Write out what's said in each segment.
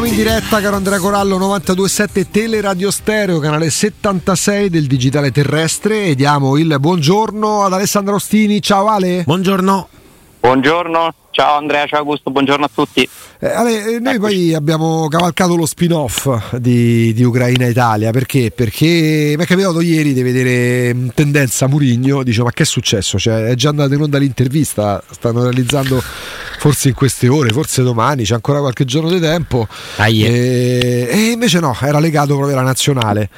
Torniamo in diretta, caro Andrea Corallo, 92.7 Teleradio Stereo, canale 76 del digitale terrestre e diamo il buongiorno ad Alessandro Ostini. Ciao Ale. Buongiorno. Buongiorno, ciao Andrea, ciao Augusto, buongiorno a tutti. Eh, Ale, eh, noi Eccoci. poi abbiamo cavalcato lo spin-off di, di Ucraina-Italia perché? Perché mi è capitato ieri di vedere mm, tendenza Murigno, dice ma che è successo? Cioè, è già andato in onda l'intervista, stanno realizzando forse in queste ore, forse domani, c'è ancora qualche giorno di tempo. Ah, yeah. e, e invece no, era legato proprio alla nazionale.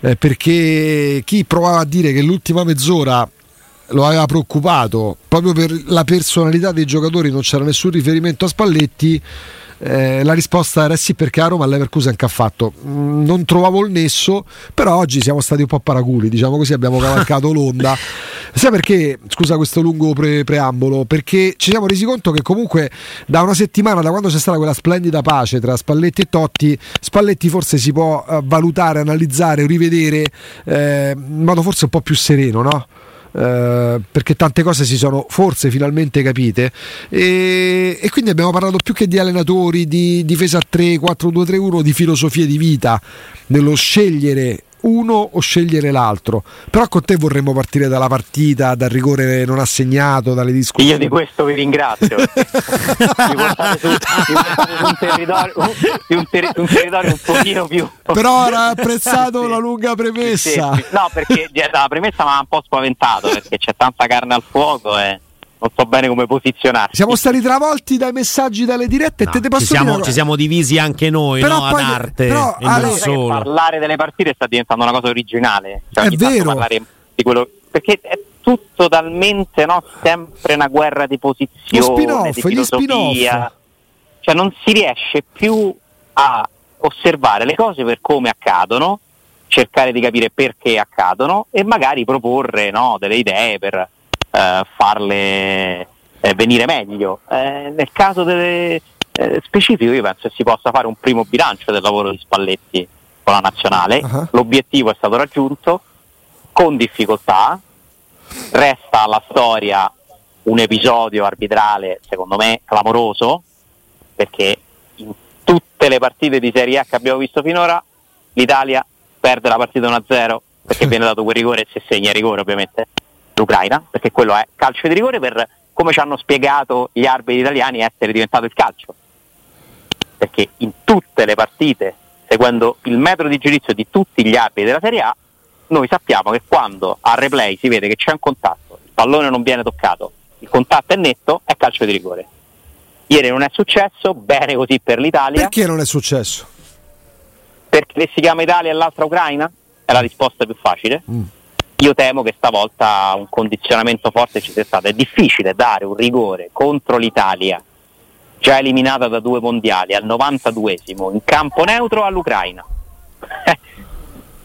Eh, perché chi provava a dire che l'ultima mezz'ora lo aveva preoccupato. Proprio per la personalità dei giocatori, non c'era nessun riferimento a Spalletti. Eh, la risposta era sì perché a Roma Leverkusen che ha fatto? Mm, non trovavo il nesso però oggi siamo stati un po' paraculi diciamo così abbiamo cavalcato l'onda. Sai perché? Scusa questo lungo pre- preambolo. Perché ci siamo resi conto che comunque da una settimana da quando c'è stata quella splendida pace tra Spalletti e Totti Spalletti forse si può uh, valutare analizzare rivedere eh, in modo forse un po' più sereno no? Eh, perché tante cose si sono forse finalmente capite. E, e, quindi abbiamo parlato più che di allenatori, di difesa 3, 4, 2, 3, 1, di filosofie di vita, nello scegliere uno o scegliere l'altro. Però con te vorremmo partire dalla partita, dal rigore non assegnato, dalle discussioni. Io di questo vi ringrazio. mi portate su, su, un territorio, un, ter- un, territorio, un pochino più. Però era apprezzato sì, la lunga premessa. Sì, sì. No, perché la premessa mi ha un po' spaventato perché c'è tanta carne al fuoco e non so bene come posizionarsi. Siamo stati travolti dai messaggi dalle dirette no, e te, te posso ci siamo, dire ci siamo divisi anche noi però no? poi, ad arte però, e non solo. parlare delle partite sta diventando una cosa originale cioè, è vero di quello, perché è tutto talmente no, sempre una guerra di posizione spin-off, di filosofia cioè non si riesce più a osservare le cose per come accadono cercare di capire perché accadono e magari proporre no, delle idee per farle eh, venire meglio. Eh, nel caso delle, eh, specifico io penso che si possa fare un primo bilancio del lavoro di Spalletti con la nazionale, uh-huh. l'obiettivo è stato raggiunto con difficoltà, resta alla storia un episodio arbitrale secondo me clamoroso perché in tutte le partite di Serie A che abbiamo visto finora l'Italia perde la partita 1-0 perché viene dato quel rigore e se segna rigore ovviamente l'Ucraina, perché quello è calcio di rigore per come ci hanno spiegato gli arbitri italiani essere diventato il calcio. Perché in tutte le partite, seguendo il metodo di giudizio di tutti gli arbitri della Serie A, noi sappiamo che quando a replay si vede che c'è un contatto, il pallone non viene toccato, il contatto è netto, è calcio di rigore. Ieri non è successo, bene così per l'Italia. Perché non è successo? Perché si chiama Italia e l'altra Ucraina? È la risposta più facile. Mm io temo che stavolta un condizionamento forte ci sia stato. È difficile dare un rigore contro l'Italia, già eliminata da due mondiali, al 92esimo, in campo neutro all'Ucraina.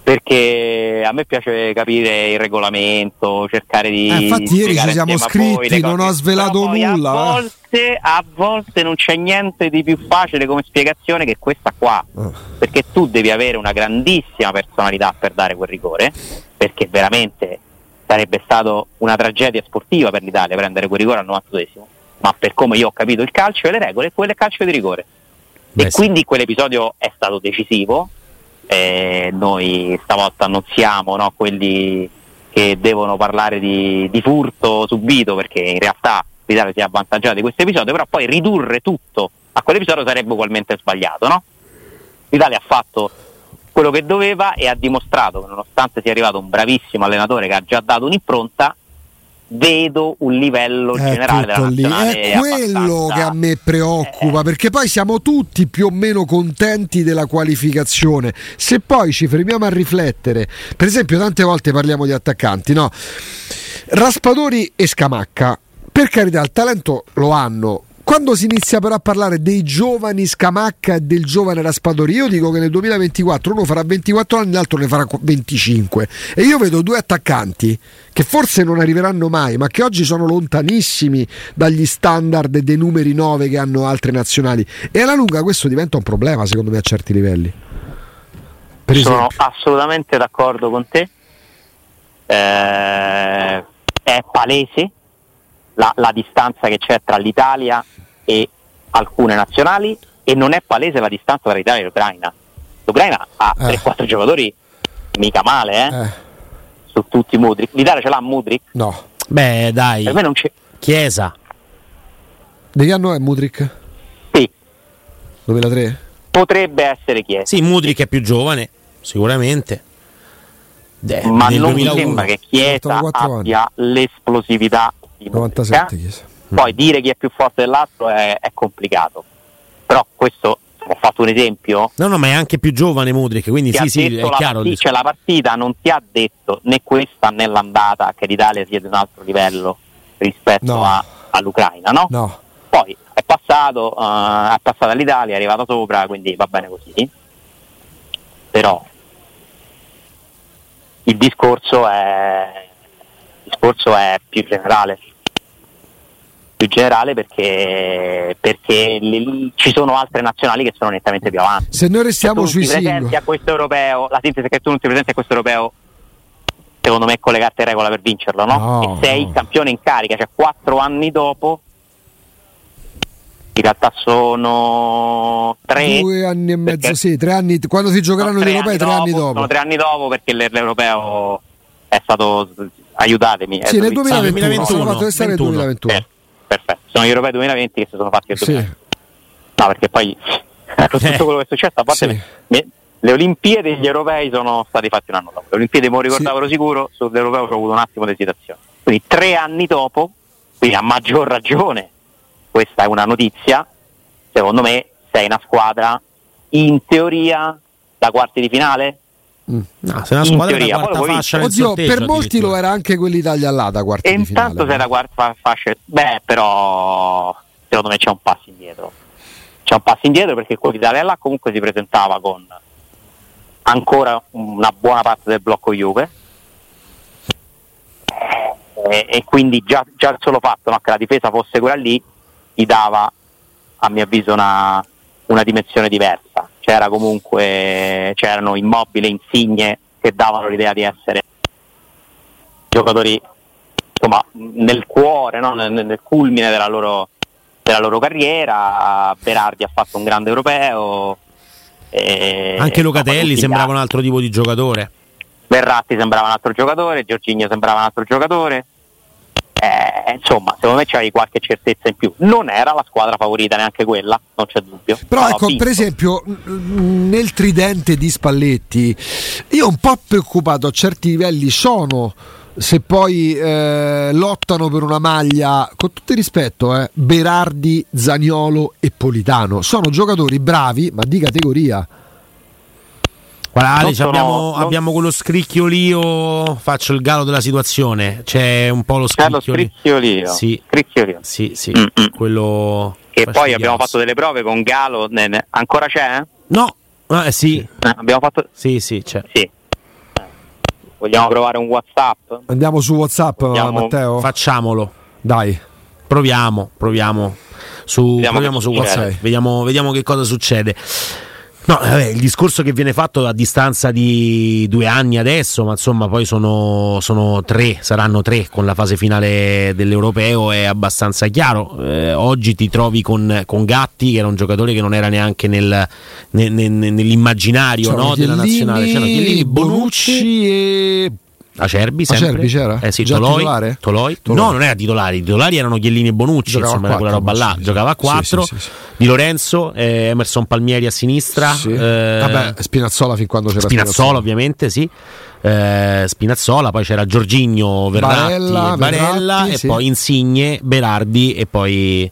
Perché a me piace capire il regolamento, cercare di. Eh, infatti, ieri ci siamo scritti, non ho svelato nulla. A volte, a volte, non c'è niente di più facile come spiegazione che questa qua. Oh. Perché tu devi avere una grandissima personalità per dare quel rigore perché veramente sarebbe stata una tragedia sportiva per l'Italia prendere quel rigore al 92esimo, ma per come io ho capito il calcio e le regole, quello è calcio di rigore. Beh, e sì. quindi quell'episodio è stato decisivo, eh, noi stavolta non siamo no, quelli che devono parlare di, di, furto subito perché in realtà l'Italia si è avvantaggiata di questo episodio, però poi ridurre tutto a quell'episodio sarebbe ugualmente sbagliato. No? L'Italia ha fatto quello che doveva e ha dimostrato che nonostante sia arrivato un bravissimo allenatore che ha già dato un'impronta, vedo un livello è generale della nazionale È quello che a me preoccupa, eh. perché poi siamo tutti più o meno contenti della qualificazione. Se poi ci fermiamo a riflettere, per esempio, tante volte parliamo di attaccanti, no? Raspadori e Scamacca, per carità, il talento lo hanno, quando si inizia però a parlare dei giovani Scamacca e del giovane Raspadori, io dico che nel 2024 uno farà 24 anni, l'altro ne farà 25. E io vedo due attaccanti che forse non arriveranno mai, ma che oggi sono lontanissimi dagli standard dei numeri 9 che hanno altre nazionali. E alla lunga questo diventa un problema, secondo me, a certi livelli. Per sono esempio. assolutamente d'accordo con te. Eh, è palese la, la distanza che c'è tra l'Italia e alcune nazionali e non è palese la distanza tra l'Italia e l'Ucraina. L'Ucraina ha Eh. 3-4 giocatori mica male, eh? Eh, su tutti i Mudrik. L'Italia ce l'ha Mudrik? no. Beh, dai, Per me non c'è. Chiesa. Di che anno è Mudrik? Sì, 2003? potrebbe essere Chiesa, Sì, Mudrik è più giovane, sicuramente. Eh, ma non mi 2001. sembra che Chiesa 84 abbia l'esplosività di Mudryk, 97 eh? chiesa. Poi dire chi è più forte dell'altro è, è complicato. Però questo ho fatto un esempio. No, no, ma è anche più giovane Mudrik, quindi sì, sì, detto è la chiaro. partita, cioè la partita non ti ha detto né questa né l'andata che l'Italia sia di un altro livello rispetto No. a- all'Ucraina, no? No. Poi è passato, eh, è passato all'Italia, è arrivato sopra, quindi va bene così. Però il discorso è, discorso è più generale. Più generale perché, perché li- ci sono altre nazionali che sono nettamente più avanti. Se noi Se tu restiamo non sui ti presenti a questo europeo, la sintesi è che tu non ti presenti a questo europeo, secondo me le carte in regola per vincerlo, no? No, e sei campione in carica, cioè quattro anni dopo, in realtà sono tre. Due anni e mezzo, sì, tre anni. Quando si giocheranno gli europei, tre anni dopo. Sono tre anni dopo perché l'e- l'europeo è stato, aiutatemi. Sì, nel stato- 2021, 2021, sono fatto restare nel 21. 2021. Eh, perfetto, sono gli europei 2020 che si sono fatti nel Sì. 2020. No, perché poi con tutto quello che è successo, a parte Sì. me- le Olimpiadi e gli europei sono stati fatti un anno dopo. Le Olimpiadi me lo ricordavo sicuro, sull'europeo ho avuto un attimo di esitazione. Quindi tre anni dopo, quindi a maggior ragione, questa è una notizia, secondo me sei una squadra in teoria da quarti di finale? No, se una In squadra teoria, da quarta fascia nel Oddio, sorteggio, per molti lo era anche quell'Italia là da quarti E di finale. intanto sei da quarta fascia, beh però secondo me c'è un passo indietro. C'è un passo indietro perché quell'Italia là comunque si presentava con ancora una buona parte del blocco Juve e, e quindi già, già il solo fatto no, che la difesa fosse quella lì gli dava a mio avviso una, una dimensione diversa. C'era comunque, c'erano immobili, insigne che davano l'idea di essere giocatori insomma, nel cuore, no? nel, nel culmine della loro, della loro carriera. Berardi ha fatto un grande europeo. e- Anche Locatelli sembrava un altro tipo di giocatore. Verratti sembrava un altro giocatore, Giorginio sembrava un altro giocatore. Eh, insomma, secondo me c'hai qualche certezza in più. Non era la squadra favorita neanche quella, non c'è dubbio. Però ecco, per esempio, nel tridente di Spalletti, io un po' preoccupato a certi livelli sono se poi eh, lottano per una maglia, con tutto il rispetto, eh, Berardi, Zaniolo e Politano. Sono giocatori bravi, ma di categoria. Guarda, Ale, sono- abbiamo, non- abbiamo quello scricchiolio. Faccio il galo della situazione. C'è un po' lo C'è lo scricchiolio. scricchiolino. Sì. Scricchiolino. Sì, sì, Mm, mm. quello. Che poi abbiamo fatto delle prove con Galo. ne- ne- Ancora c'è? No, eh, sì, Eh, abbiamo fatto. sì, sì, c'è. Sì. Eh. Vogliamo provare un WhatsApp? Andiamo su WhatsApp, Andiamo- Matteo? Facciamolo. Dai. Proviamo, proviamo su, Vediamo proviamo su. WhatsApp. Vediamo, vediamo che cosa succede. No, vabbè, il discorso che viene fatto a distanza di due anni adesso, ma insomma poi sono, sono tre, saranno tre con la fase finale dell'Europeo, è abbastanza chiaro. Eh, oggi ti trovi con, con Gatti, che era un giocatore che non era neanche nel, nel- nel- nell'immaginario no, della nazionale. C'erano Chiellini, Bonucci e Acerbi, sempre. Acerbi c'era? Eh sì, Già Toloi? Toloi. Toloi. No, non era titolare, i titolari erano Chiellini e Bonucci, Giocava insomma, a era quella roba là. sì. Giocava a Sì, 4, sì, sì. Di Lorenzo, eh, Emerson Palmieri a sinistra, eh, Vabbè, Spinazzola fin quando c'era Spinazzola ovviamente, sì. Eh, Spinazzola, poi c'era Giorginio Verratti Barella, e Barella Verratti, e poi Insigne, Berardi e poi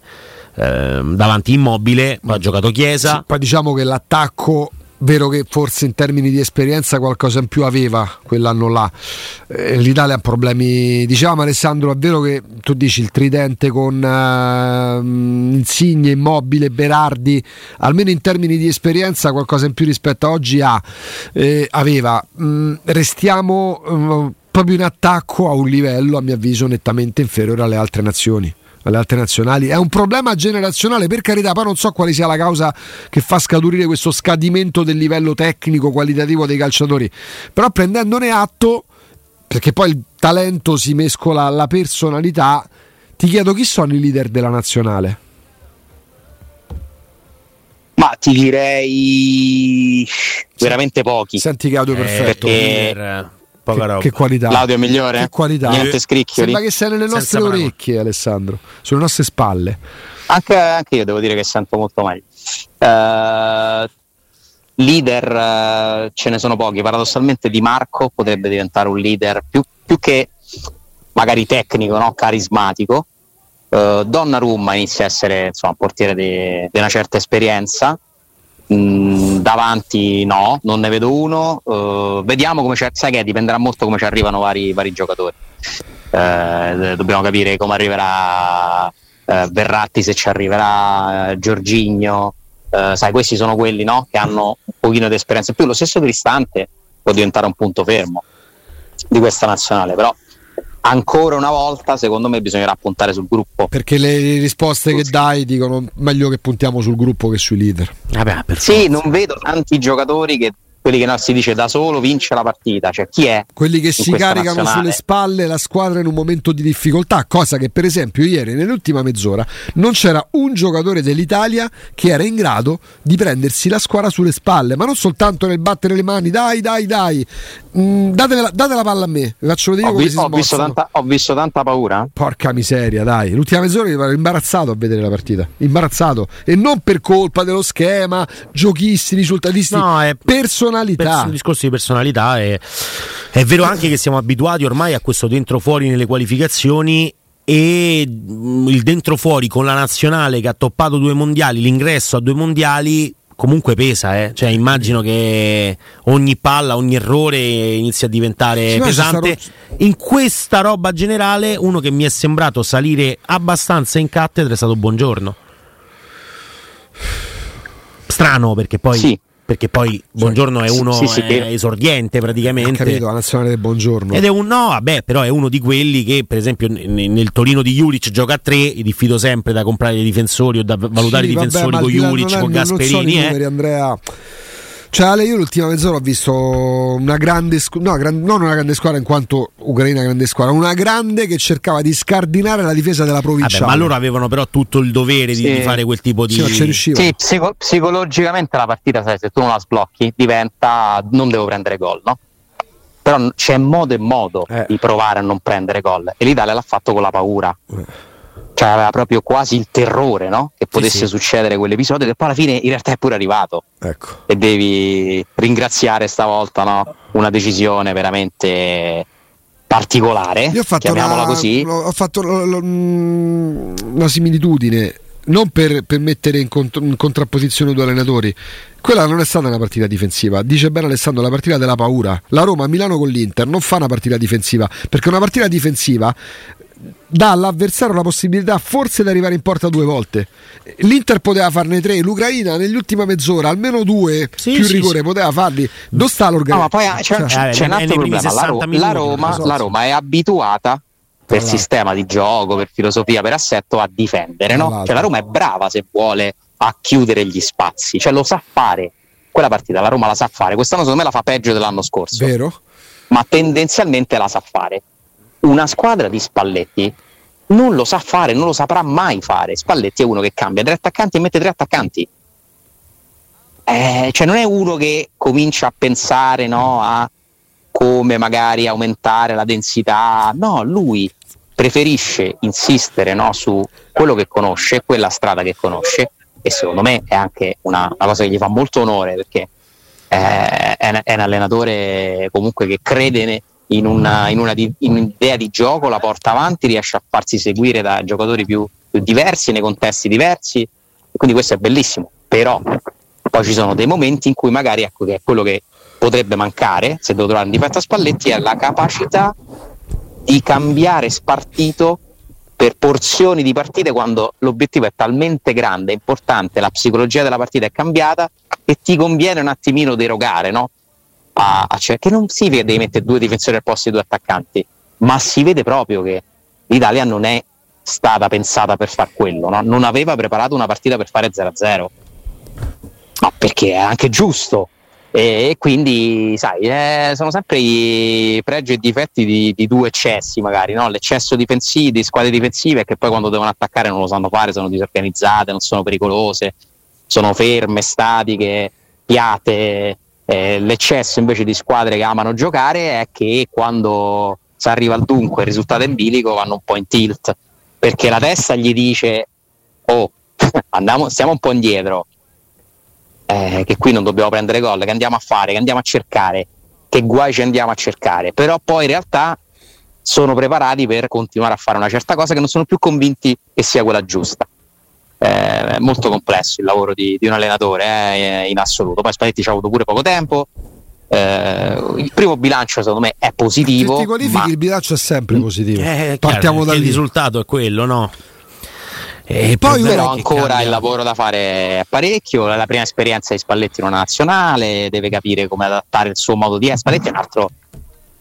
ehm, davanti Immobile, poi ha giocato Chiesa. Poi diciamo che l'attacco, vero che forse in termini di esperienza qualcosa in più aveva quell'anno là. Eh, L'Italia ha problemi. Diciamo Alessandro, è vero che tu dici il tridente con ehm, Insigne, Immobile, Berardi, almeno in termini di esperienza qualcosa in più rispetto a oggi ha, eh, aveva. Mm, restiamo mm, proprio in attacco a un livello, a mio avviso, nettamente inferiore alle altre nazioni alle altre nazionali. È un problema generazionale, per carità, poi non so quale sia la causa che fa scaturire questo scadimento del livello tecnico, qualitativo dei calciatori. Però prendendone atto, perché poi il talento si mescola alla personalità, ti chiedo chi sono i leader della nazionale. Ma ti direi veramente pochi. Senti che audio Eh, perfetto. perché- Poca Che, roba. che qualità. L'audio è migliore? Che qualità. Niente scricchioli. Sembra che sei nelle nostre paragone. orecchie, Alessandro, sulle nostre spalle. Anche, anche io devo dire che sento molto meglio. Eh, leader eh, ce ne sono pochi. Paradossalmente Di Marco potrebbe diventare un leader più, più che magari tecnico, no? carismatico. Eh, Donnarumma inizia a essere insomma, un portiere di di una certa esperienza. Mm, davanti no, non ne vedo uno. Eh, vediamo come c'è, sai che dipenderà molto come ci arrivano vari, vari giocatori. Eh, dobbiamo capire come arriverà eh, Verratti, se ci arriverà Giorgigno. Sai, questi sono quelli no, che hanno un pochino di esperienza in più. Lo stesso Cristante può diventare un punto fermo di questa nazionale, però ancora una volta secondo me bisognerà puntare sul gruppo. Perché le risposte che dai dicono meglio che puntiamo sul gruppo che sui leader. Vabbè, per Sì, non vedo tanti giocatori che quelli che no, si dice da solo vince la partita, cioè chi è? Quelli che si caricano nazionale. sulle spalle la squadra in un momento di difficoltà, cosa che per esempio ieri nell'ultima mezz'ora non c'era un giocatore dell'Italia che era in grado di prendersi la squadra sulle spalle, ma non soltanto nel battere le mani, dai dai dai, Mm, date, la, date la palla a me, vi faccio vedere Ho, come vi- si ho visto tanta, ho visto tanta paura. Porca miseria, dai. L'ultima mezz'ora mi ero imbarazzato a vedere la partita. Imbarazzato. E non per colpa dello schema, giochisti, risultatisti. No, è personalità. Pers- un discorso di personalità e è vero anche che siamo abituati ormai a questo dentro fuori nelle qualificazioni e mm, il dentro fuori con la nazionale che ha toppato due mondiali, l'ingresso a due mondiali comunque pesa, eh. cioè immagino che ogni palla, ogni errore inizia a diventare Sì, pesante. In questa roba generale, uno che mi è sembrato salire abbastanza in cattedra è stato Buongiorno. Strano perché poi, Sì. Perché poi Buongiorno è uno sì, sì, è esordiente Ho praticamente. capito, la nazionale del buongiorno. Ed è un no, vabbè, però è uno di quelli che, per esempio, nel Torino di Juric gioca a tre. Diffido sempre da comprare i difensori o da valutare Sì, i vabbè, difensori al con Juric, con non- non so Gasperini. eh. numeri, Andrea. Cioè, Ale, io l'ultima mezz'ora ho visto una grande squadra, no, gran- non una grande squadra in quanto Ucraina grande squadra, una grande che cercava di scardinare la difesa della provincia. ma loro avevano però tutto il dovere di, Sì. di fare quel tipo di. Sì. Sì, psico- psicologicamente la partita, sai, se tu non la sblocchi, diventa non devo prendere gol, no? Però c'è modo e modo Eh. di provare a non prendere gol. E l'Italia l'ha fatto con la paura. Eh. Cioè aveva proprio quasi il terrore, no? Che potesse sì. succedere quell'episodio che poi alla fine in realtà è pure arrivato. Ecco. E devi ringraziare stavolta, no? Una decisione veramente particolare, Io ho fatto, chiamiamola una, così. ho fatto lo- lo- mm, una similitudine, non per, per mettere in, cont- in contrapposizione due allenatori. Quella non è stata una partita difensiva, dice bene Alessandro, la partita della paura. La Roma a Milano con l'Inter non fa una partita difensiva, perché una partita difensiva dà all'avversario la possibilità forse di arrivare in porta due volte. L'Inter poteva farne tre, l'Ucraina nell'ultima mezz'ora almeno due Sì, più sì, rigore sì. poteva farli. Dove sta No, l'organizzazione? ma poi ah, c'è, Cioè, c'è un eh, altro problema. La, 60 Ro- la Roma, so, la. Roma è abituata per l'altro. sistema di gioco, per filosofia, per assetto a difendere. No? l'altro. Cioè, la Roma è brava se vuole a chiudere gli spazi, cioè lo sa fare. Quella partita la Roma la sa fare. Quest'anno secondo me la fa peggio dell'anno scorso, Vero? ma tendenzialmente la sa fare. Una squadra di Spalletti non lo sa fare, non lo saprà mai fare. Spalletti è uno che cambia tre attaccanti e mette tre attaccanti. Eh, cioè non è uno che comincia a pensare no, a come magari aumentare la densità, no, lui preferisce insistere no, su quello che conosce, quella strada che conosce e secondo me è anche una, una cosa che gli fa molto onore perché eh, è, è un allenatore comunque che crede in, una, in, una in un'idea di gioco, la porta avanti, riesce a farsi seguire da giocatori più, più diversi, nei contesti diversi, quindi questo è bellissimo, però poi ci sono dei momenti in cui magari ecco che è quello che potrebbe mancare, se devo trovare un difetto a Spalletti, è la capacità di cambiare spartito per porzioni di partite quando l'obiettivo è talmente grande, importante, la psicologia della partita è cambiata e ti conviene un attimino derogare, no? Cioè, che non significa che devi mettere due difensori al posto di due attaccanti, ma si vede proprio che l'Italia non è stata pensata per far quello, no? non aveva preparato una partita per fare 0-0, ma perché è anche giusto. E quindi, sai, eh, sono sempre i pregi e difetti di, di due eccessi, magari, no? l'eccesso difensivo di squadre difensive che poi quando devono attaccare non lo sanno fare, sono disorganizzate, non sono pericolose. sono ferme, statiche, piate. Eh, l'eccesso invece di squadre che amano giocare è che quando si arriva al dunque il risultato in bilico vanno un po' in tilt perché la testa gli dice oh andiamo, stiamo un po' indietro eh, che qui non dobbiamo prendere gol che andiamo a fare, che andiamo a cercare che guai ci andiamo a cercare. Però poi in realtà sono preparati per continuare a fare una certa cosa che non sono più convinti che sia quella giusta è molto complesso il lavoro di, di un allenatore eh, in assoluto. Poi Spalletti ci ha avuto pure poco tempo. Eh, il primo bilancio secondo me è positivo. Se ti qualifichi ma... il bilancio è sempre Mm. positivo. Eh, Partiamo da Il lì. risultato è quello, no? E poi il Però ancora cambia. il lavoro da fare è parecchio. La prima esperienza di Spalletti in una nazionale, deve capire come adattare il suo modo di essere. Spalletti è un altro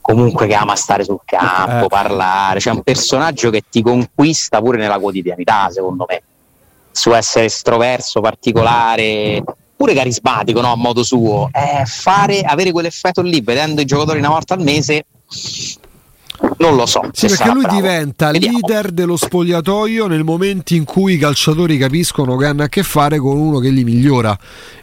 comunque che ama stare sul campo, Eh. parlare. C'è un personaggio che ti conquista pure nella quotidianità, secondo me. Su essere estroverso, particolare, pure carismatico, no? a modo suo. Eh, fare, avere quell'effetto lì, vedendo i giocatori una volta al mese, non lo so. Sì, perché lui bravo. diventa Vediamo. leader dello spogliatoio nel momento in cui i calciatori capiscono che hanno a che fare con uno che li migliora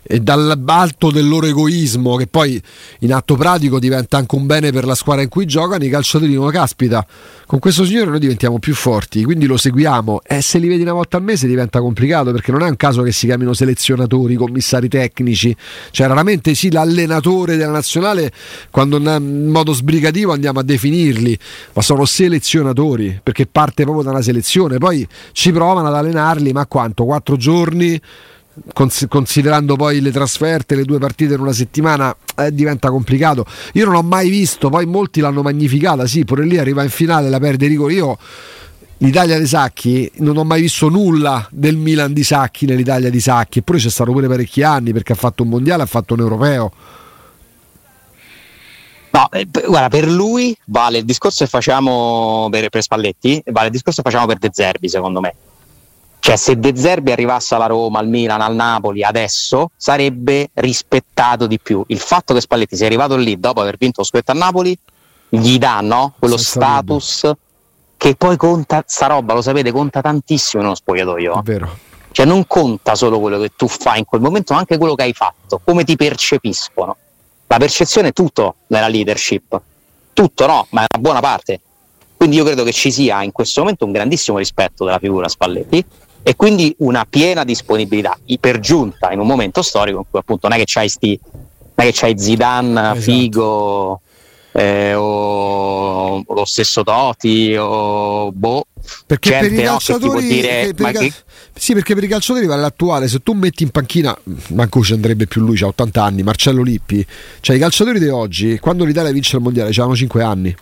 e dall'alto del loro egoismo, che poi in atto pratico diventa anche un bene per la squadra in cui giocano, i calciatori dicono caspita, con questo signore noi diventiamo più forti, quindi lo seguiamo e se li vedi una volta al mese diventa complicato perché non è un caso che si chiamino selezionatori, commissari tecnici, cioè raramente sì l'allenatore della nazionale quando in modo sbrigativo andiamo a definirli, ma sono selezionatori perché parte proprio da una selezione, poi ci provano ad allenarli, ma quanto? Quattro giorni? Cons- considerando poi le trasferte, le due partite in una settimana, eh, diventa complicato. Io non ho mai visto, poi molti l'hanno magnificata, sì, pure lì arriva in finale, la perde Rico. Io l'Italia dei Sacchi non ho mai visto nulla del Milan di Sacchi nell'Italia di Sacchi, eppure c'è stato pure parecchi anni perché ha fatto un mondiale, ha fatto un europeo. No, eh, guarda, per lui vale il discorso che facciamo per, per Spalletti, vale il discorso che facciamo per De Zerbi, secondo me. Cioè, se De Zerbi arrivasse alla Roma, al Milan, al Napoli adesso, sarebbe rispettato di più. Il fatto che Spalletti sia arrivato lì dopo aver vinto lo scudetto a Napoli gli dà no? quello Senza status che poi conta, sta roba, lo sapete, conta tantissimo in uno spogliatoio. È vero. Cioè non conta solo quello che tu fai in quel momento, ma anche quello che hai fatto, come ti percepiscono. La percezione è tutto nella leadership, tutto no, ma è una buona parte. Quindi io credo che ci sia in questo momento un grandissimo rispetto della figura Spalletti e quindi una piena disponibilità, per giunta in un momento storico in cui appunto non è che c'hai, sti, non è che c'hai Zidane, Esatto. Figo eh, o, lo stesso Toti o boh, Perché gente per i no, che calciatori, dire che per che- sì, perché per i calciatori vale l'attuale. Se tu metti in panchina, manco ci andrebbe più lui, ha 80 anni, Marcello Lippi. Cioè, i calciatori di oggi, quando l'Italia vince il mondiale, avevano 5 anni.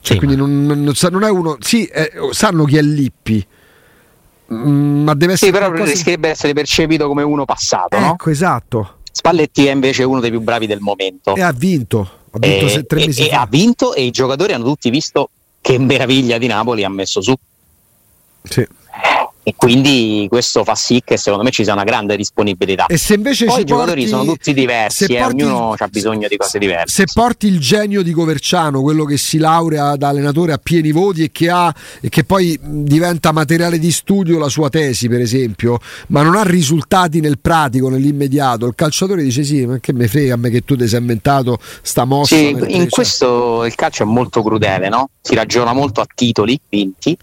Cioè, Sì, quindi non, non- non è uno. Sì, eh, sanno chi è Lippi. Mm, ma deve essere. Sì, però qualcosa- rischierebbe di essere percepito come uno passato, no? Ecco, esatto. Spalletti è invece uno dei più bravi del momento. E ha vinto. Ha vinto E- tre e- mesi e fa. ha vinto e i giocatori hanno tutti visto che meraviglia di Napoli ha messo su. Sì. E quindi questo fa sì che secondo me ci sia una grande disponibilità. E se invece Poi ci i giocatori porti- sono tutti diversi, eh, porti- ognuno ha bisogno di cose diverse. Se porti il genio di Coverciano, quello che si laurea da allenatore a pieni voti e che, ha, e che poi diventa materiale di studio la sua tesi, per esempio, ma non ha risultati nel pratico, nell'immediato, il calciatore dice: Sì, ma che me frega a me che tu ti sei inventato sta mossa. Sì, in questo il calcio è molto crudele, no? Si ragiona molto a titoli vinti,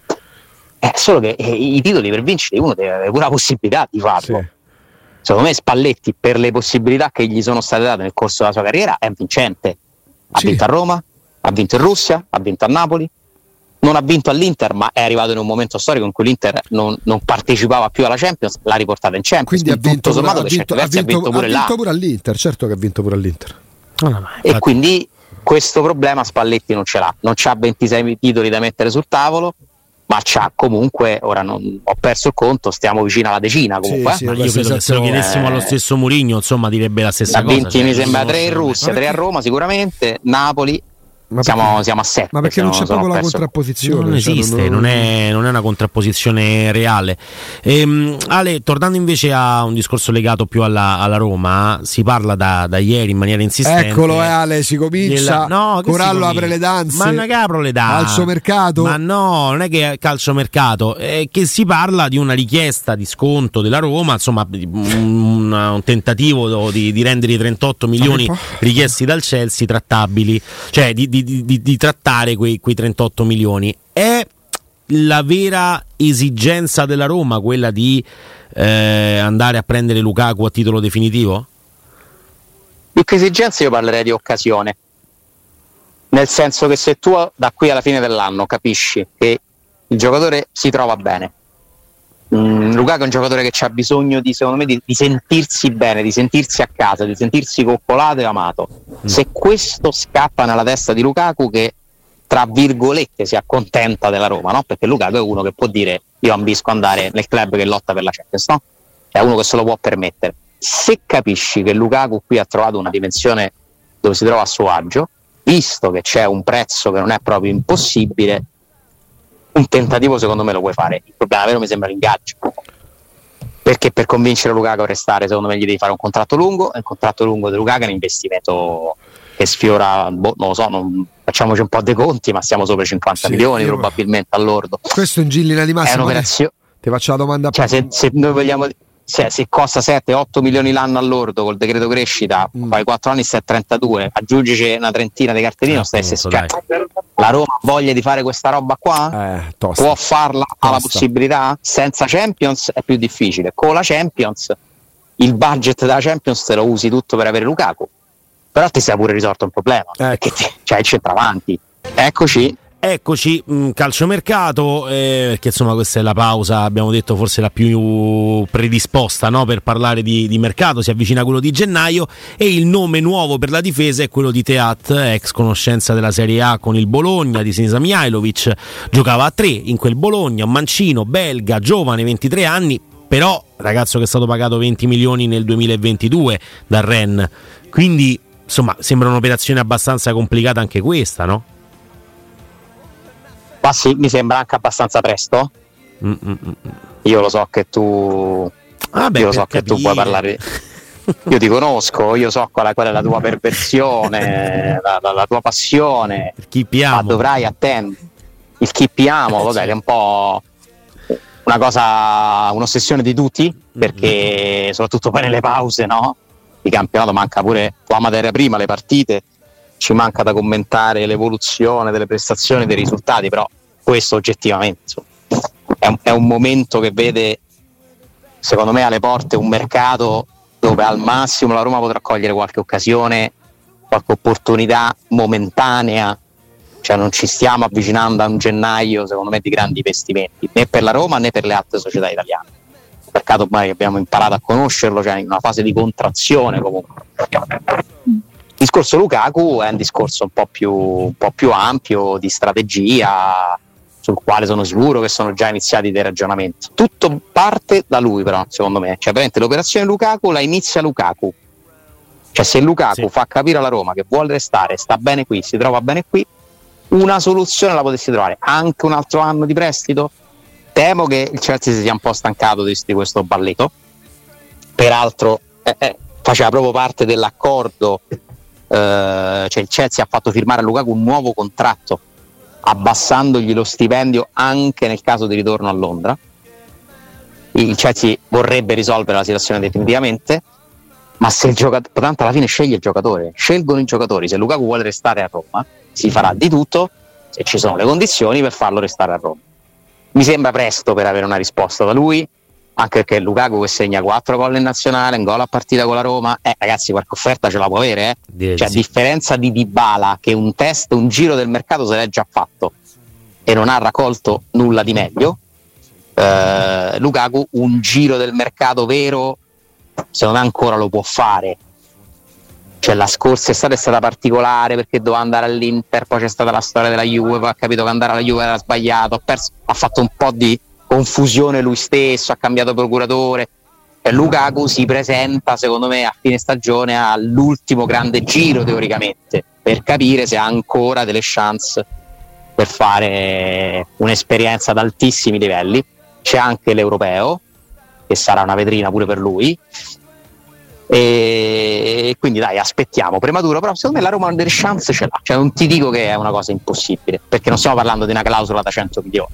eh, solo che eh, i titoli per vincere uno deve avere pure la possibilità di farlo. Sì. Secondo me Spalletti, per le possibilità che gli sono state date nel corso della sua carriera, è vincente. Ha Sì. vinto a Roma, ha vinto in Russia, ha vinto a Napoli, non ha vinto all'Inter, ma è arrivato in un momento storico in cui l'Inter non, non partecipava più alla Champions, l'ha riportata in Champions. Quindi ha Tutto vinto, pure, sommato, ha per certi vinto- ha versi, ha vinto- vinto pure ha vinto pure all'Inter, certo che ha vinto pure all'Inter. No, no, E quindi questo problema Spalletti non ce l'ha, non c'ha 26 titoli da mettere sul tavolo, ma c'ha comunque, ora non, ho perso il conto, stiamo vicino alla decina comunque. Sì, sì, eh. ma vabbè, io credo che se lo chiedessimo eh, allo stesso Murigno, insomma, direbbe la stessa Ha cosa. vinti cioè, mi sembra non tre in conosce- Russia, Ma tre a perché- Roma sicuramente, Napoli Ma siamo, siamo, a 7. Ma perché non c'è proprio la contrapposizione? Non cioè, esiste, non, non, è, non, è, una contrapposizione reale. Ehm, Ale, tornando invece a un discorso legato più alla, alla Roma, si parla da, da, ieri in maniera insistente. Eccolo, eh, Ale, si comincia. Della, no, Corallo apre le danze. Ma non è che apro le danze. Calciomercato. Ma no, non è che è calciomercato, è che si parla di una richiesta di sconto della Roma, insomma, un, un tentativo di, di rendere i 38 milioni richiesti dal Chelsea trattabili. Cioè, di, di, di, di trattare quei, quei 38 milioni. È la vera esigenza della Roma quella di eh, andare a prendere Lukaku a titolo definitivo? Più che esigenza io parlerei di occasione. Nel senso che se tu da qui alla fine dell'anno capisci che il giocatore si trova bene, mm, Lukaku è un giocatore che ha bisogno di, secondo me, di, di, sentirsi bene, di sentirsi a casa, di sentirsi coccolato e amato. Mm. Se questo scappa nella testa di Lukaku che tra virgolette si accontenta della Roma, no? Perché Lukaku è uno che può dire io ambisco andare nel club che lotta per la Champions, no? È uno che se lo può permettere. Se capisci che Lukaku qui ha trovato una dimensione dove si trova a suo agio, visto che c'è un prezzo che non è proprio impossibile, un tentativo secondo me lo puoi fare. Il problema vero mi sembra l'ingaggio. Perché per convincere Lukaku a restare, secondo me gli devi fare un contratto lungo, e il contratto lungo di Lukaku è un investimento che sfiora, boh, non lo so, non, facciamoci un po' dei conti, ma siamo sopra i 50 sì, milioni io... probabilmente all'ordo. Questo in Gillina di Massimo. È un'operazione. Ti faccio la domanda. Cioè, se, se noi vogliamo se, se costa 7-8 milioni l'anno all'ordo col decreto crescita, mm. fai 4 anni stai a 32, aggiungici una trentina di cartellino, eh, stai appunto, cioè, La Roma ha voglia di fare questa roba qua? Eh, può farla, ha la possibilità? Senza Champions è più difficile, con la Champions il budget della Champions te lo usi tutto per avere Lukaku, però ti sei pure risolto un problema, ecco. perché ti, c'hai il centravanti. Eccoci, Eccoci, mh, calciomercato, eh, perché insomma questa è la pausa, abbiamo detto forse la più predisposta no? per parlare di, di, mercato, si avvicina quello di gennaio e il nome nuovo per la difesa è quello di Teat, ex conoscenza della Serie A con il Bologna di Sinisa Mihailovic, giocava a tre in quel Bologna, un mancino, belga, giovane, 23 anni, però ragazzo che è stato pagato 20 milioni nel 2022 dal Ren, quindi insomma sembra un'operazione abbastanza complicata anche questa, no? Ma sì, mi sembra anche abbastanza presto. Mm-mm. Io lo so che tu. Ah beh, io lo so che tu puoi parlare. Io ti conosco, io so qual è, qual è la tua perversione, la, la, la, tua passione. Ma dovrai attendere. Il chippiamo, vabbè, che è un po' una cosa, un'ossessione di tutti, perché soprattutto poi nelle pause, no? Di campionato manca pure tua materia prima, le partite ci manca da commentare l'evoluzione delle prestazioni, dei risultati, però questo oggettivamente insomma, è, un, è un momento che vede, secondo me, alle porte un mercato dove al massimo la Roma potrà cogliere qualche occasione, qualche opportunità momentanea, cioè non ci stiamo avvicinando a un gennaio, secondo me, di grandi investimenti, né per la Roma né per le altre società italiane. Il mercato ormai abbiamo imparato a conoscerlo, cioè in una fase di contrazione comunque. Il discorso Lukaku è un discorso un po' più, un po più ampio di strategia, sul quale sono sicuro che sono già iniziati dei ragionamenti. Tutto parte da lui, però, secondo me. Cioè, veramente l'operazione Lukaku la inizia Lukaku. Cioè, se Lukaku sì. fa capire alla Roma che vuole restare, sta bene qui, si trova bene qui, una soluzione la potessi trovare. Anche un altro anno di prestito. Temo che il Chelsea si sia un po' stancato di, di questo balletto. Peraltro, eh, eh, faceva proprio parte dell'accordo eh, cioè il Chelsea ha fatto firmare a Lukaku un nuovo contratto abbassandogli lo stipendio anche nel caso di ritorno a Londra. Il Chelsea vorrebbe risolvere la situazione definitivamente, ma se il giocatore, tanto alla fine sceglie il giocatore, scelgono i giocatori, se Lukaku vuole restare a Roma si farà di tutto se ci sono le condizioni per farlo restare a Roma. Mi sembra presto per avere una risposta da lui, anche perché Lukaku che segna 4 gol in nazionale, un gol a partita con la Roma, eh, ragazzi qualche offerta ce la può avere, eh? cioè a differenza di Dybala che un test, un giro del mercato se l'è già fatto e non ha raccolto nulla di meglio, eh, Lukaku un giro del mercato vero secondo me ancora lo può fare. Cioè, la scorsa estate è stata particolare perché doveva andare all'Inter, poi c'è stata la storia della Juve, poi ha capito che andare alla Juve era sbagliato, ha, perso, ha fatto un po' di confusione lui stesso, ha cambiato procuratore. Cioè, Lukaku si presenta secondo me a fine stagione all'ultimo grande giro teoricamente per capire se ha ancora delle chance per fare un'esperienza ad altissimi livelli. C'è anche l'europeo, che sarà una vetrina pure per lui. E quindi dai, aspettiamo. Prematuro, però secondo me la Roma delle chance ce l'ha. Cioè, non ti dico che è una cosa impossibile, perché non stiamo parlando di una clausola da 100 milioni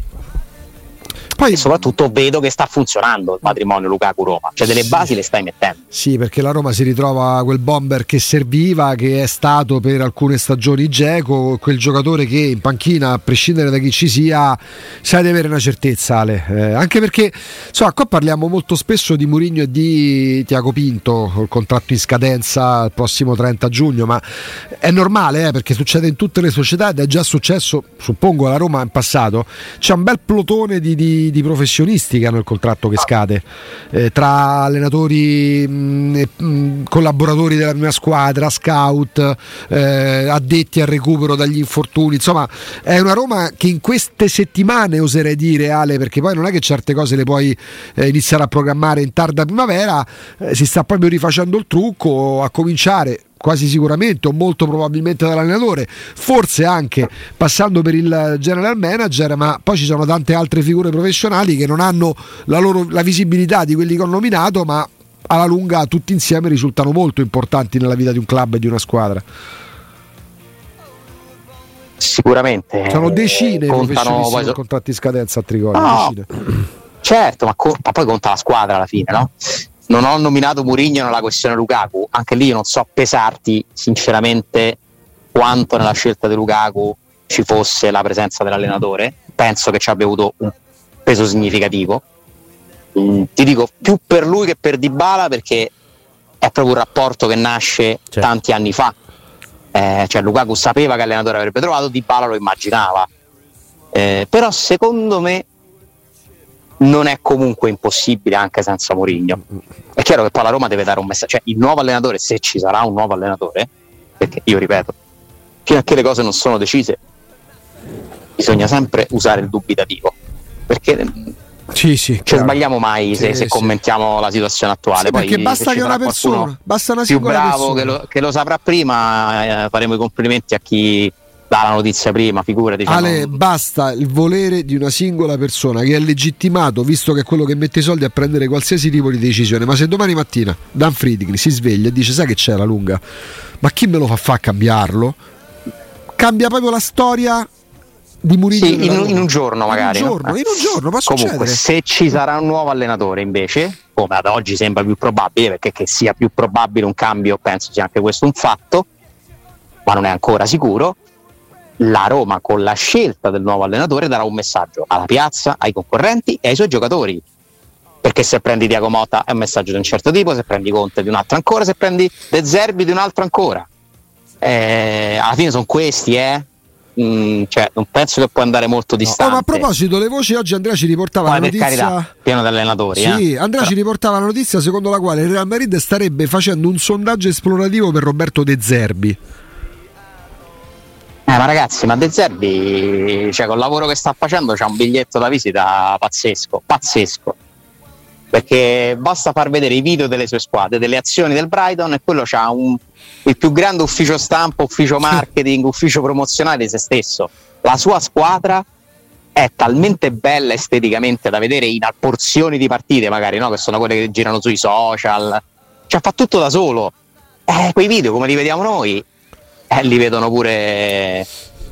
poi, e soprattutto vedo che sta funzionando il matrimonio Lukaku-Roma, cioè delle sì, basi le stai mettendo. Sì, perché la Roma si ritrova quel bomber che serviva, che è stato per alcune stagioni Geco, quel giocatore che in panchina, a prescindere da chi ci sia, sai di avere una certezza, Ale. Eh, anche perché, insomma, qua parliamo molto spesso di Murigno e di Tiago Pinto, col contratto in scadenza il prossimo 30 giugno, ma è normale eh, perché succede in tutte le società ed è già successo, suppongo, alla Roma in passato. C'è un bel plotone di, di di, professionisti che hanno il contratto che scade, eh, tra allenatori, mh, mh, collaboratori della prima squadra, scout, eh, addetti al recupero dagli infortuni, insomma è una Roma che in queste settimane oserei dire Ale, perché poi non è che certe cose le puoi eh, iniziare a programmare in tarda primavera, eh, si sta proprio rifacendo il trucco a cominciare quasi sicuramente o molto probabilmente dall'allenatore, forse anche passando per il general manager, ma poi ci sono tante altre figure professionali che non hanno la, loro, la visibilità di quelli che ho nominato, ma alla lunga tutti insieme risultano molto importanti nella vita di un club e di una squadra. Sicuramente. Sono decine di professionisti con so... contratti in scadenza a Trigoria. No, certo, ma, co- ma, poi conta la squadra alla fine, no? Non ho nominato Murigno nella questione Lukaku, anche lì io non so pesarti sinceramente quanto nella scelta di Lukaku ci fosse la presenza dell'allenatore, penso che ci abbia avuto un peso significativo. Mm, ti dico più per lui che per Dybala perché è proprio un rapporto che nasce certo. tanti anni fa. Eh, cioè Lukaku sapeva che l'allenatore avrebbe trovato, Dybala lo immaginava. Eh, però secondo me non è comunque impossibile anche senza Mourinho. È chiaro che poi la Roma deve dare un messaggio, cioè il nuovo allenatore, se ci sarà un nuovo allenatore, perché io ripeto, fino a che le cose non sono decise, bisogna sempre usare il dubitativo, perché sì, sì, cioè, sbagliamo mai se, sì, se commentiamo la situazione attuale. Sì, perché basta che una persona, basta una più bravo che lo, che lo, saprà prima, eh, faremo i complimenti a chi dà la notizia prima, figurati. Diciamo. Ale, basta il volere di una singola persona che è legittimato, visto che è quello che mette i soldi a prendere qualsiasi tipo di decisione. Ma se domani mattina Dan Friedrich si sveglia e dice: Sai che c'è la lunga? Ma chi me lo fa fa cambiarlo? Cambia proprio la storia di Murigno sì, in, in, un giorno magari in un giorno, no? in un giorno comunque succedere. se ci sarà un nuovo allenatore invece come ad oggi sembra più probabile perché che sia più probabile un cambio penso sia anche questo un fatto ma non è ancora sicuro la Roma con la scelta del nuovo allenatore darà un messaggio alla piazza, ai concorrenti e ai suoi giocatori. Perché se prendi Diago Motta è un messaggio di un certo tipo, se prendi Conte di un altro ancora, se prendi De Zerbi di un altro ancora. Eh, alla fine sono questi, eh? Mm, cioè, non penso che può andare molto distante. No, oh, ma a proposito, le voci oggi Andrea ci riportava Poi, la notizia. Carità, pieno di allenatori. Sì, eh? Andrea Però... ci riportava la notizia secondo la quale il Real Madrid starebbe facendo un sondaggio esplorativo per Roberto De Zerbi. Eh, ma ragazzi, ma De Zerbi, cioè, con il lavoro che sta facendo, c'ha un biglietto da visita pazzesco, pazzesco. Perché basta far vedere i video delle sue squadre, delle azioni del Brighton e quello c'ha un, il più grande ufficio stampa, ufficio marketing, ufficio promozionale di se stesso. La sua squadra è talmente bella esteticamente da vedere in porzioni di partite, magari, no? che sono quelle che girano sui social. Cioè, fa tutto da solo. Eh, quei video, come li vediamo noi, eh, li vedono pure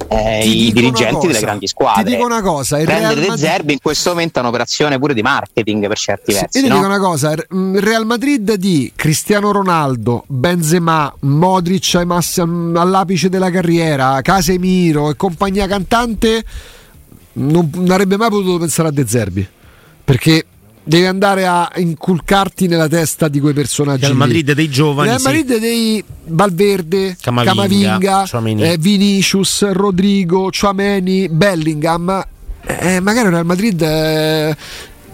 eh, i dirigenti delle grandi squadre. Ti dico una cosa: Real Madrid... Zerbi in questo momento è un'operazione pure di marketing per certi versi. Sì, io ti no? dico una cosa: il Real Madrid di Cristiano Ronaldo, Benzema, Modric all'apice della carriera, Casemiro e compagnia cantante non, non avrebbe mai potuto pensare a De Zerbi perché devi andare a inculcarti nella testa di quei personaggi. Real Madrid dei giovani. Real Madrid sì. dei Valverde, Camavinga, Camavinga eh, Vinicius, Rodrigo, Chouameni, Bellingham. Eh, magari Real Madrid eh,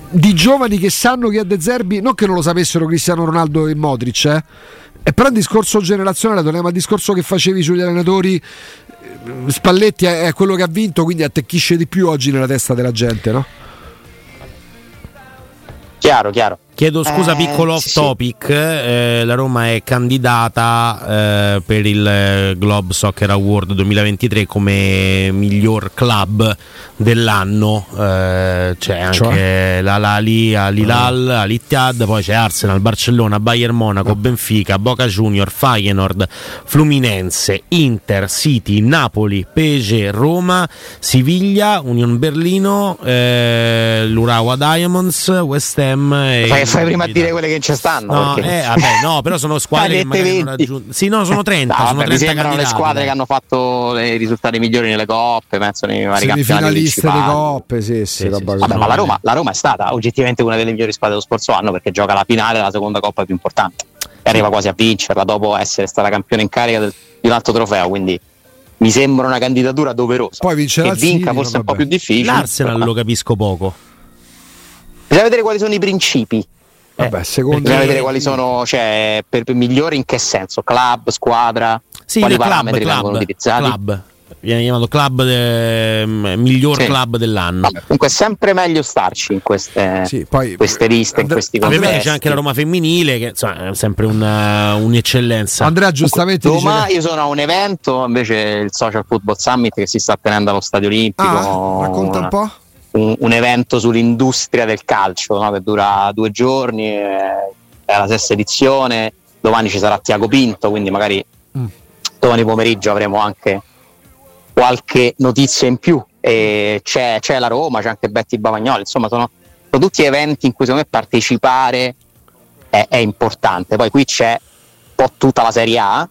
di giovani che sanno che ha De Zerbi, non che non lo sapessero Cristiano Ronaldo e Modric, eh. E però un discorso generazionale, torniamo al discorso che facevi sugli allenatori. Eh, Spalletti è quello che ha vinto, quindi attecchisce di più oggi nella testa della gente, no? Chiaro, chiaro. Chiedo scusa, Eh, piccolo off sì. topic. eh, la Roma è candidata eh, per il eh, Globe Soccer Award 2023 come miglior club dell'anno. eh, c'è anche Cioè? la Lali, Al-Hilal, Al-Ittihad, poi c'è Arsenal, Barcellona, Bayern Monaco, Benfica, Boca Junior, Feyenoord, Fluminense, Inter, City, Napoli, PSG, Roma, Siviglia, Union Berlino, eh, l'Urawa Diamonds, West Ham e Fai, fai prima a dire quelle che ci stanno. No, perché- eh, vabbè, no, però sono squadre che magari non 20. raggiungono. Sì, no, sono 30. No, sono vabbè, mi 30 sembrano le squadre che hanno fatto i risultati migliori nelle coppe, penso nei vari campionati principali. coppe, sì, sì, Sì, sì. Vabbè, ma la. Roma, la Roma è stata oggettivamente una delle migliori squadre dello scorso anno perché gioca la finale della seconda coppa più importante e arriva quasi a vincerla dopo essere stata campione in carica del- di un altro trofeo. Quindi mi sembra una candidatura doverosa. Poi vincerà che vinca City, forse un po' vabbè. più difficile. L'Arsenal però- lo capisco poco. Bisogna vedere quali sono i principi. Vabbè, secondo Bisogna Perché- vedere quali sono, cioè, per, per migliori in che senso? Club, squadra, Sì, quali club, parametri vengono club, utilizzati? club. Viene chiamato club de- miglior Sì. club dell'anno. Vabbè, comunque è sempre meglio starci in queste, Sì, poi queste liste, in And- questi Ovviamente contesti. c'è anche la Roma femminile, che insomma, è sempre una- un'eccellenza. Andrea giustamente dice Domani che- io sono a un evento, invece il Social Football Summit che si sta tenendo allo Stadio Olimpico. Ah, racconta un po'. Un, un evento sull'industria del calcio no? che dura due giorni, eh, è la sesta edizione, domani ci sarà Tiago Pinto, quindi magari Mm. domani pomeriggio avremo anche qualche notizia in più. E c'è, c'è la Roma, c'è anche Betty Bavagnoli, insomma sono, sono tutti eventi in cui secondo me partecipare è, è importante. Poi qui c'è un po' tutta la Serie A,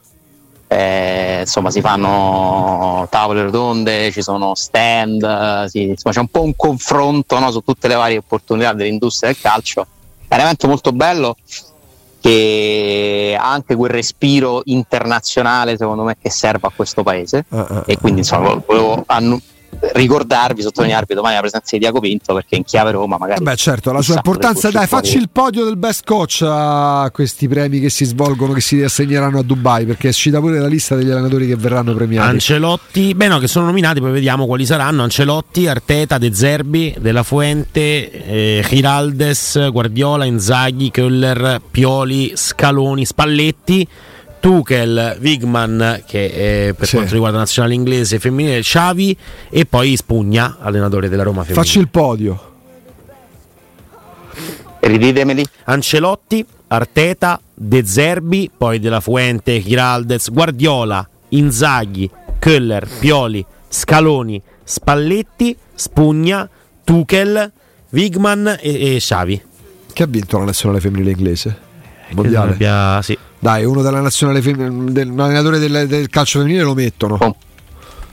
eh, insomma si fanno tavole rotonde, ci sono stand, eh, sì, insomma c'è un po' un confronto no, su tutte le varie opportunità dell'industria del calcio. È un evento molto bello che ha anche quel respiro internazionale secondo me che serve a questo paese Ah, ah, e quindi insomma volevo annu- ricordarvi, sottolinearvi domani la presenza di Diaco Pinto perché in chiave Roma magari Beh, certo, la sua importanza. Dai, facci il podio del best coach a questi premi che si svolgono, che si assegneranno a Dubai, perché è uscita pure la lista degli allenatori che verranno premiati. Ancelotti, beh no, che sono nominati, poi vediamo quali saranno. Ancelotti, Arteta, De Zerbi, Della Fuente, eh, Giraldes, Guardiola, Inzaghi, Köller, Pioli, Scaloni, Spalletti. Tuchel, Wigman che eh, per Sì. quanto riguarda la nazionale inglese femminile, Xavi e poi Spugna, allenatore della Roma femminile. Facci il podio. riditemeli Ancelotti, Arteta, De Zerbi, poi Della Fuente, Giraldez, Guardiola, Inzaghi, Köller, Pioli, Scaloni, Spalletti, Spugna, Tuchel, Wigman e, e Xavi. Che ha vinto la nazionale femminile inglese? Mondiale. Abbia- sì. Dai, uno della nazionale femminile, del, un allenatore del, del calcio femminile lo mettono. Oh.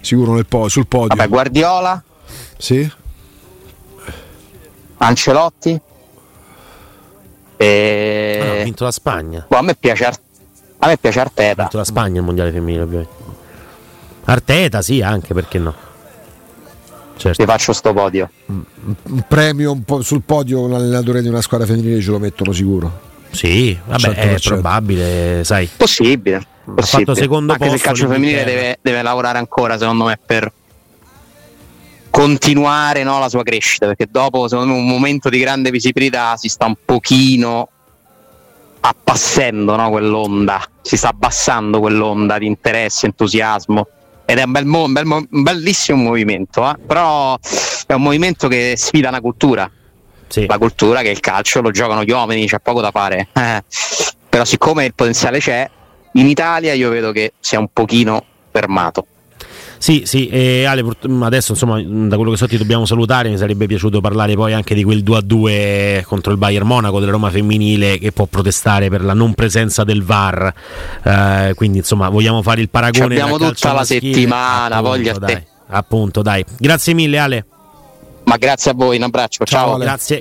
Sicuro nel po- sul podio. vabbè Guardiola Sì? Ancelotti Ah, e... ha vinto la Spagna. boh, a me piace Ar- a me piace Ha Arteta vinto la Spagna il mondiale femminile, ovviamente. Arteta, sì, anche perché no. Certo. vi faccio sto podio Un premio un po' sul podio, un allenatore di una squadra femminile ce lo mettono sicuro. Sì, vabbè, è 100%. probabile, sai. possibile, possibile. fatto secondo anche se il posto calcio femminile deve, deve lavorare ancora secondo me per continuare no, la sua crescita perché dopo secondo me un momento di grande visibilità si sta un pochino appassendo no, quell'onda si sta abbassando quell'onda di interesse, entusiasmo ed è un, bel mo- un bel mo- un bellissimo movimento eh? però è un movimento che sfida una cultura Sì. la cultura che il calcio lo giocano gli uomini, c'è poco da fare. Eh, Però siccome il potenziale c'è, in Italia io vedo che sia un pochino fermato. Sì, sì, e Ale, purt- adesso insomma, da quello che so ti dobbiamo salutare, mi sarebbe piaciuto parlare poi anche di quel 2-2 contro il Bayern Monaco della Roma femminile che può protestare per la non presenza del VAR. Eh, quindi insomma, vogliamo fare il paragone. Ci abbiamo tutta la settimana, Appunto, voglia a te. dai, Appunto, dai. Grazie mille Ale. Ma grazie a voi, un abbraccio, Ciao, ciao. Grazie.